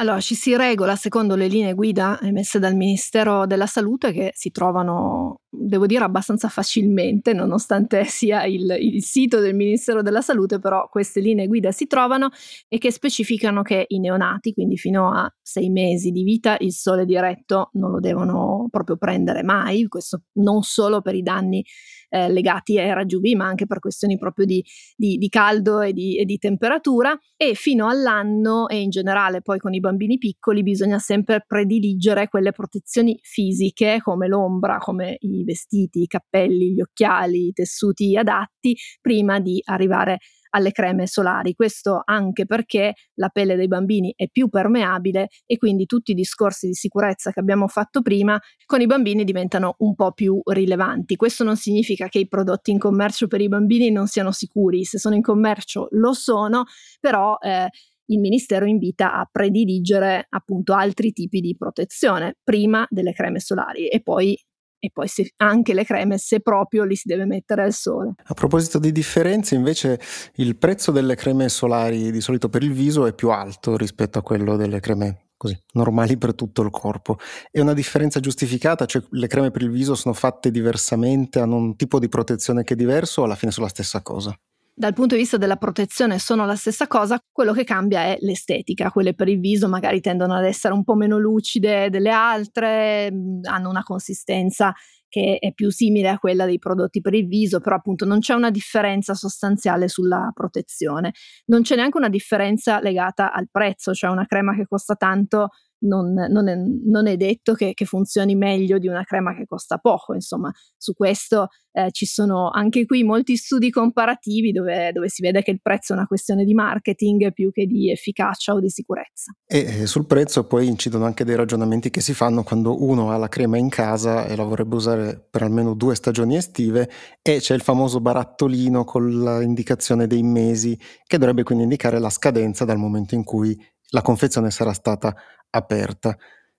Allora, ci si regola secondo le linee guida emesse dal Ministero della Salute che si trovano, devo dire, abbastanza facilmente, nonostante <laughs> sia il, il, sito del Ministero della Salute, però queste linee guida si trovano e che specificano che i neonati, quindi fino a sei mesi di vita, il sole diretto non lo devono proprio prendere mai, questo non solo per i danni eh, legati ai raggi UV, ma anche per questioni proprio di, di, di caldo e di, e di, temperatura. E fino all'anno e in generale poi con i bambini piccoli bisogna sempre prediligere quelle protezioni fisiche come l'ombra, come i vestiti, i cappelli, gli occhiali, i tessuti adatti prima di arrivare a alle creme solari. Questo anche perché la pelle dei bambini è più permeabile e quindi tutti i discorsi di sicurezza che abbiamo fatto prima con i bambini diventano un po' più rilevanti. Questo non significa che i prodotti in commercio per i bambini non siano sicuri, se sono in commercio lo sono, però eh, il Ministero invita a prediligere appunto altri tipi di protezione prima delle creme solari e poi e poi se, anche le creme se proprio li si deve mettere al sole. A proposito di differenze, invece il prezzo delle creme solari di solito per il viso è più alto rispetto a quello delle creme così, normali per tutto il corpo. È una differenza giustificata? Cioè le creme per il viso sono fatte diversamente, hanno un tipo di protezione che è diverso o alla fine sono la stessa cosa? Dal punto di vista della protezione sono la stessa cosa, quello che cambia è l'estetica, quelle per il viso magari tendono ad essere un po' meno lucide delle altre, hanno una consistenza che è più simile a quella dei prodotti per il viso, però appunto non c'è una differenza sostanziale sulla protezione. Non c'è neanche una differenza legata al prezzo, cioè una crema che costa tanto non, non, è, non è, detto che, che, funzioni meglio di una crema che costa poco. Insomma, su questo eh, ci sono anche qui molti studi comparativi dove, dove, si vede che il prezzo è una questione di marketing più che di efficacia o di sicurezza. E sul prezzo poi incidono anche dei ragionamenti che si fanno quando uno ha la crema in casa e la vorrebbe usare per almeno due stagioni estive e c'è il famoso barattolino con l'indicazione dei mesi che dovrebbe quindi indicare la scadenza dal momento in cui la confezione sarà stata aperta.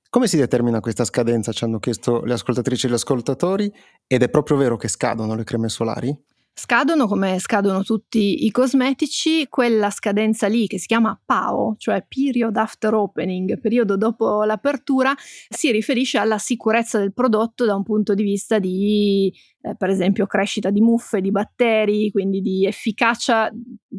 Come si determina questa scadenza? Ci hanno chiesto le ascoltatrici e gli ascoltatori ed è proprio vero che scadono le creme solari? Scadono come scadono tutti i cosmetici, quella scadenza lì che si chiama PAO, cioè Period After Opening, periodo dopo l'apertura, si riferisce alla sicurezza del prodotto da un punto di vista di, eh, per esempio, crescita di muffe, di batteri, quindi di efficacia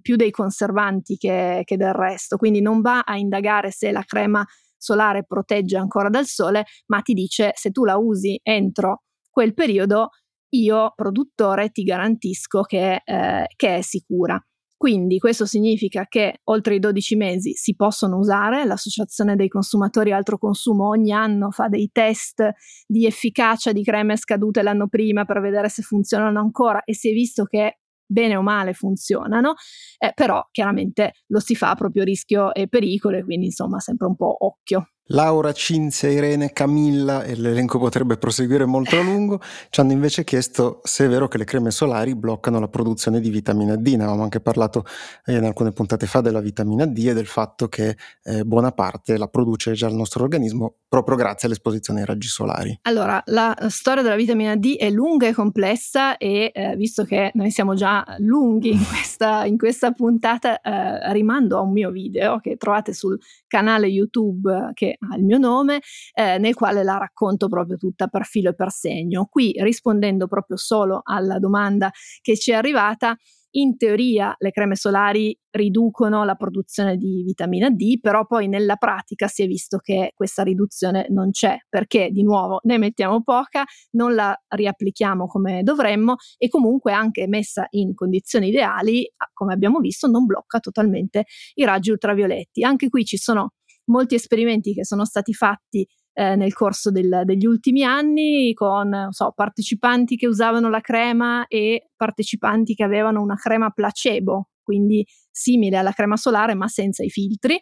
più dei conservanti che, che del resto. Quindi non va a indagare se la crema solare protegge ancora dal sole, ma ti dice se tu la usi entro quel periodo io produttore ti garantisco che, eh, che è sicura. Quindi questo significa che oltre i 12 mesi si possono usare, l'Associazione dei consumatori altro consumo ogni anno fa dei test di efficacia di creme scadute l'anno prima per vedere se funzionano ancora e si è visto che bene o male funzionano, eh, però chiaramente lo si fa a proprio rischio e pericolo e quindi insomma sempre un po' occhio. Laura, Cinzia, Irene, Camilla, e l'elenco potrebbe proseguire molto a lungo, ci hanno invece chiesto se è vero che le creme solari bloccano la produzione di vitamina D. Ne avevamo anche parlato eh, in alcune puntate fa della vitamina D e del fatto che eh, buona parte la produce già il nostro organismo proprio grazie all'esposizione ai raggi solari. Allora, la storia della vitamina D è lunga e complessa e eh, visto che noi siamo già lunghi in questa, in questa puntata, eh, rimando a un mio video che trovate sul canale YouTube che ha il mio nome, eh, nel quale la racconto proprio tutta per filo e per segno. Qui rispondendo proprio solo alla domanda che ci è arrivata, in teoria le creme solari riducono la produzione di vitamina D, però poi nella pratica si è visto che questa riduzione non c'è, perché di nuovo ne mettiamo poca, non la riapplichiamo come dovremmo e comunque anche messa in condizioni ideali, come abbiamo visto, non blocca totalmente i raggi ultravioletti. Anche qui ci sono molti esperimenti che sono stati fatti eh, nel corso del, degli ultimi anni con so, partecipanti che usavano la crema e partecipanti che avevano una crema placebo, quindi simile alla crema solare ma senza i filtri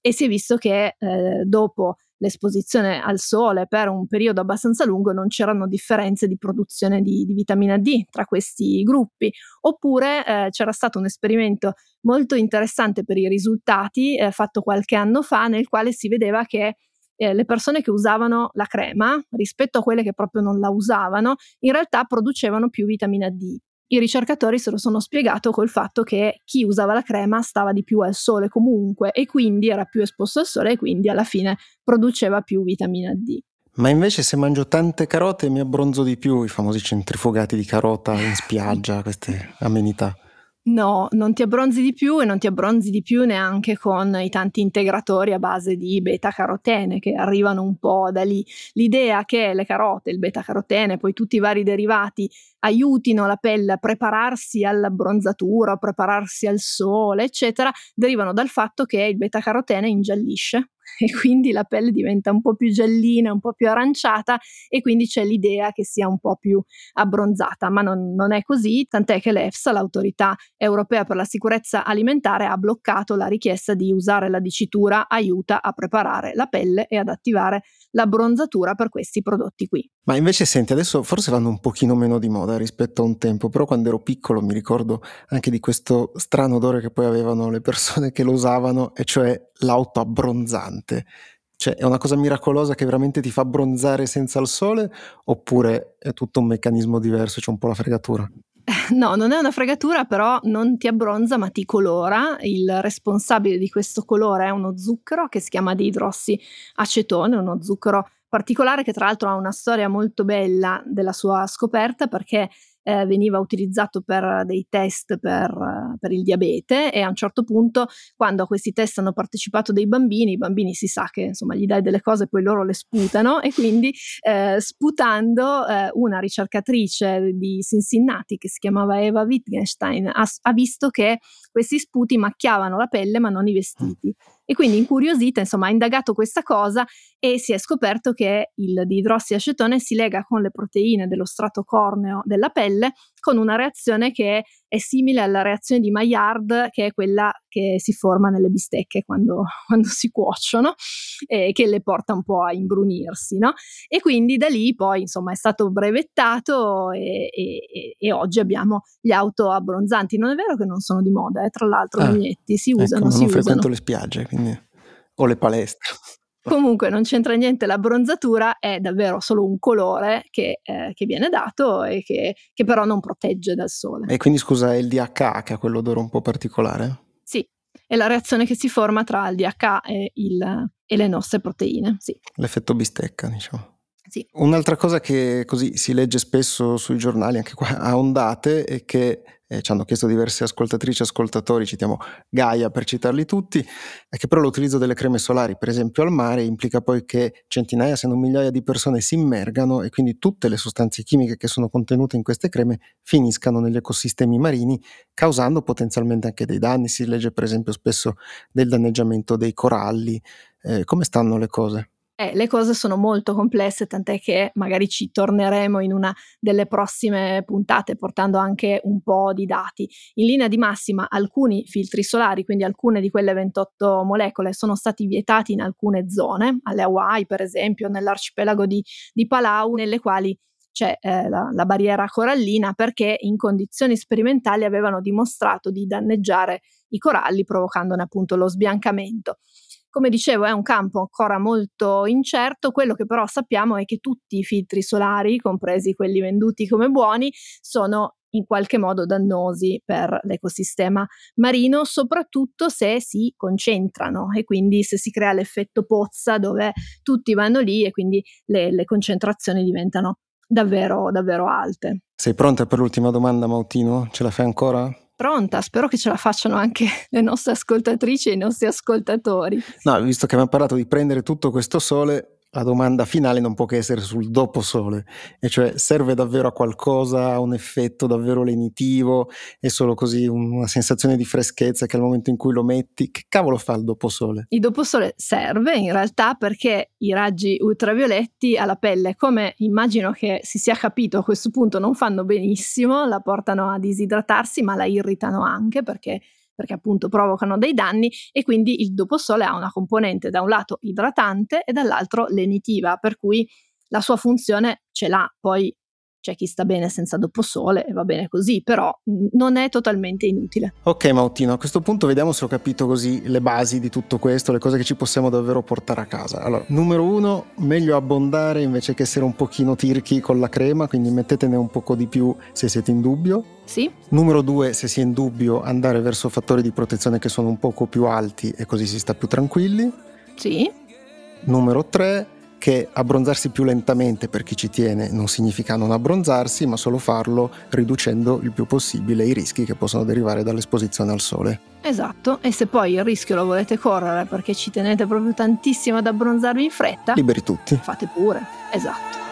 e si è visto che eh, dopo l'esposizione al sole per un periodo abbastanza lungo non c'erano differenze di produzione di, di vitamina D tra questi gruppi. Oppure eh, c'era stato un esperimento molto interessante per i risultati eh, fatto qualche anno fa nel quale si vedeva che eh, le persone che usavano la crema rispetto a quelle che proprio non la usavano in realtà producevano più vitamina D i ricercatori se lo sono spiegato col fatto che chi usava la crema stava di più al sole comunque e quindi era più esposto al sole e quindi alla fine produceva più vitamina D. Ma invece se mangio tante carote mi abbronzo di più, i famosi centrifugati di carota in spiaggia, queste amenità. No, non ti abbronzi di più e non ti abbronzi di più neanche con i tanti integratori a base di beta-carotene che arrivano un po' da lì. L'idea che le carote, il beta-carotene, poi tutti i vari derivati aiutino la pelle a prepararsi all'abbronzatura, a prepararsi al sole, eccetera, derivano dal fatto che il beta-carotene ingiallisce <laughs> e quindi la pelle diventa un po' più giallina, un po' più aranciata e quindi c'è l'idea che sia un po' più abbronzata, ma non, non è così, tant'è che l'EFSA, l'autorità europea per la sicurezza alimentare, ha bloccato la richiesta di usare la dicitura aiuta a preparare la pelle e ad attivare l'abbronzatura per questi prodotti qui. Ma invece senti, adesso forse vanno un pochino meno di moda rispetto a un tempo, però quando ero piccolo mi ricordo anche di questo strano odore che poi avevano le persone che lo usavano, e cioè l'auto abbronzante. Cioè è una cosa miracolosa che veramente ti fa abbronzare senza il sole oppure è tutto un meccanismo diverso, c'è un po' la fregatura? <laughs> No, non è una fregatura, però non ti abbronza ma ti colora. Il responsabile di questo colore è uno zucchero che si chiama di idrossiacetone, uno zucchero particolare che tra l'altro ha una storia molto bella della sua scoperta perché eh, veniva utilizzato per dei test per, per, il diabete e a un certo punto quando a questi test hanno partecipato dei bambini, i bambini si sa che insomma gli dai delle cose e poi loro le sputano e quindi eh, sputando eh, una ricercatrice di Cincinnati che si chiamava Eva Wittgenstein ha, ha visto che questi sputi macchiavano la pelle ma non i vestiti E quindi incuriosita, insomma, ha indagato questa cosa e si è scoperto che il diidrossiacetone si lega con le proteine dello strato corneo della pelle con una reazione che è simile alla reazione di Maillard, che è quella che si forma nelle bistecche quando, <laughs> quando si cuociono, e che le porta un po' a imbrunirsi, no? E quindi da lì poi, insomma, è stato brevettato e, e, e oggi abbiamo gli auto abbronzanti. Non è vero che non sono di moda, eh? tra l'altro, ah, Magnetti, si ecco, usano, ecco, si non usano. frequento le spiagge, quindi... o le palestre. Comunque non c'entra niente la bronzatura, è davvero solo un colore che, eh, che viene dato e che, che, però non protegge dal sole. E quindi scusa, è il DHA che ha quell'odore un po' particolare? Sì, è la reazione che si forma tra il DHA e, il, e le nostre proteine, sì. L'effetto bistecca, diciamo. Sì. Un'altra cosa che così si legge spesso sui giornali, anche qua a ondate, è che eh, ci hanno chiesto diverse ascoltatrici e ascoltatori, citiamo Gaia per citarli tutti, è che però l'utilizzo delle creme solari, per esempio al mare, implica poi che centinaia, se non migliaia di persone si immergano e quindi tutte le sostanze chimiche che sono contenute in queste creme finiscano negli ecosistemi marini, causando potenzialmente anche dei danni. Si legge per esempio spesso del danneggiamento dei coralli. Eh, come stanno le cose? Eh, le cose sono molto complesse, tant'è che magari ci torneremo in una delle prossime puntate portando anche un po' di dati. In linea di massima alcuni filtri solari, quindi alcune di quelle 28 molecole, sono stati vietati in alcune zone, alle Hawaii per esempio, nell'arcipelago di, di Palau, nelle quali c'è eh, la, la, barriera corallina perché in condizioni sperimentali avevano dimostrato di danneggiare i coralli provocandone appunto lo sbiancamento. Come dicevo, è un campo ancora molto incerto, quello che però sappiamo è che tutti i filtri solari, compresi quelli venduti come buoni, sono in qualche modo dannosi per l'ecosistema marino, soprattutto se si concentrano e quindi se si crea l'effetto pozza dove tutti vanno lì e quindi le, le concentrazioni diventano davvero, davvero alte. Sei pronta per l'ultima domanda, Mautino? Ce la fai ancora? Pronta, spero che ce la facciano anche <laughs> le nostre ascoltatrici e i nostri ascoltatori. No, visto che abbiamo parlato di prendere tutto questo sole, la domanda finale non può che essere sul dopo sole, e cioè serve davvero a qualcosa, a un effetto davvero lenitivo, è solo così una sensazione di freschezza che al momento in cui lo metti, che cavolo fa il dopo sole? Il dopo sole serve in realtà perché i raggi ultravioletti alla pelle, come immagino che si sia capito a questo punto, non fanno benissimo, la portano a disidratarsi, ma la irritano anche perché perché appunto provocano dei danni e quindi il doposole ha una componente da un lato idratante e dall'altro lenitiva, per cui la sua funzione ce l'ha. Poi c'è chi sta bene senza dopo sole e va bene così, però non è totalmente inutile. Ok Mautino, a questo punto vediamo se ho capito così le basi di tutto questo, le cose che ci possiamo davvero portare a casa. Allora, numero uno, meglio abbondare invece che essere un pochino tirchi con la crema, quindi mettetene un poco di più se siete in dubbio. Sì. Numero due, se si è in dubbio, andare verso fattori di protezione che sono un poco più alti e così si sta più tranquilli. Sì. Numero tre, che abbronzarsi più lentamente per chi ci tiene non significa non abbronzarsi, ma solo farlo riducendo il più possibile i rischi che possono derivare dall'esposizione al sole. Esatto, e se poi il rischio lo volete correre perché ci tenete proprio tantissimo ad abbronzarvi in fretta, liberi tutti. Fate pure, esatto.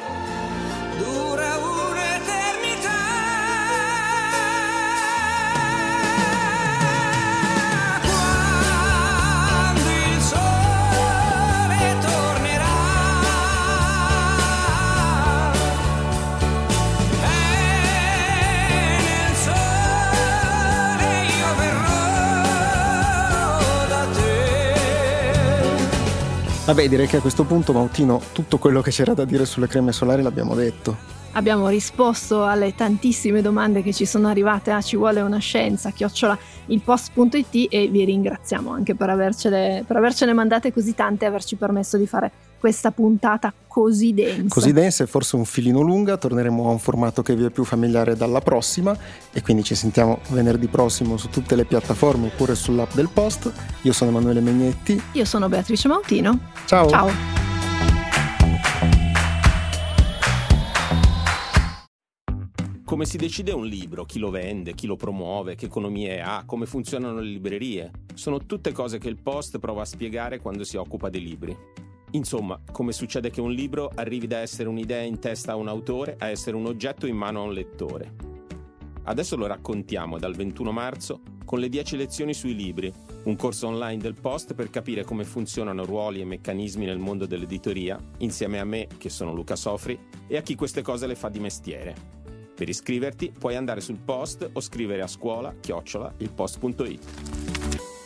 Vabbè, direi che a questo punto, Mautino, tutto quello che c'era da dire sulle creme solari l'abbiamo detto. Abbiamo risposto alle tantissime domande che ci sono arrivate a Ci vuole una scienza, chiocciola ilpost.it e vi ringraziamo anche per avercene, per avercene mandate così tante e averci permesso di fare questa puntata così densa. Così densa e forse un filino lunga, torneremo a un formato che vi è più familiare dalla prossima e quindi ci sentiamo venerdì prossimo su tutte le piattaforme oppure sull'app del post. Io sono Emanuele Megnetti. Io sono Beatrice Mautino. Ciao. Ciao. Come si decide un libro, chi lo vende, chi lo promuove, che economie ha, come funzionano le librerie? Sono tutte cose che il Post prova a spiegare quando si occupa dei libri. Insomma, come succede che un libro arrivi da essere un'idea in testa a un autore a essere un oggetto in mano a un lettore. Adesso lo raccontiamo dal 21 marzo con le 10 lezioni sui libri, un corso online del Post per capire come funzionano ruoli e meccanismi nel mondo dell'editoria, insieme a me, che sono Luca Sofri, e a chi queste cose le fa di mestiere. Per iscriverti puoi andare sul post o scrivere a scuola chiocciola ilpost.it.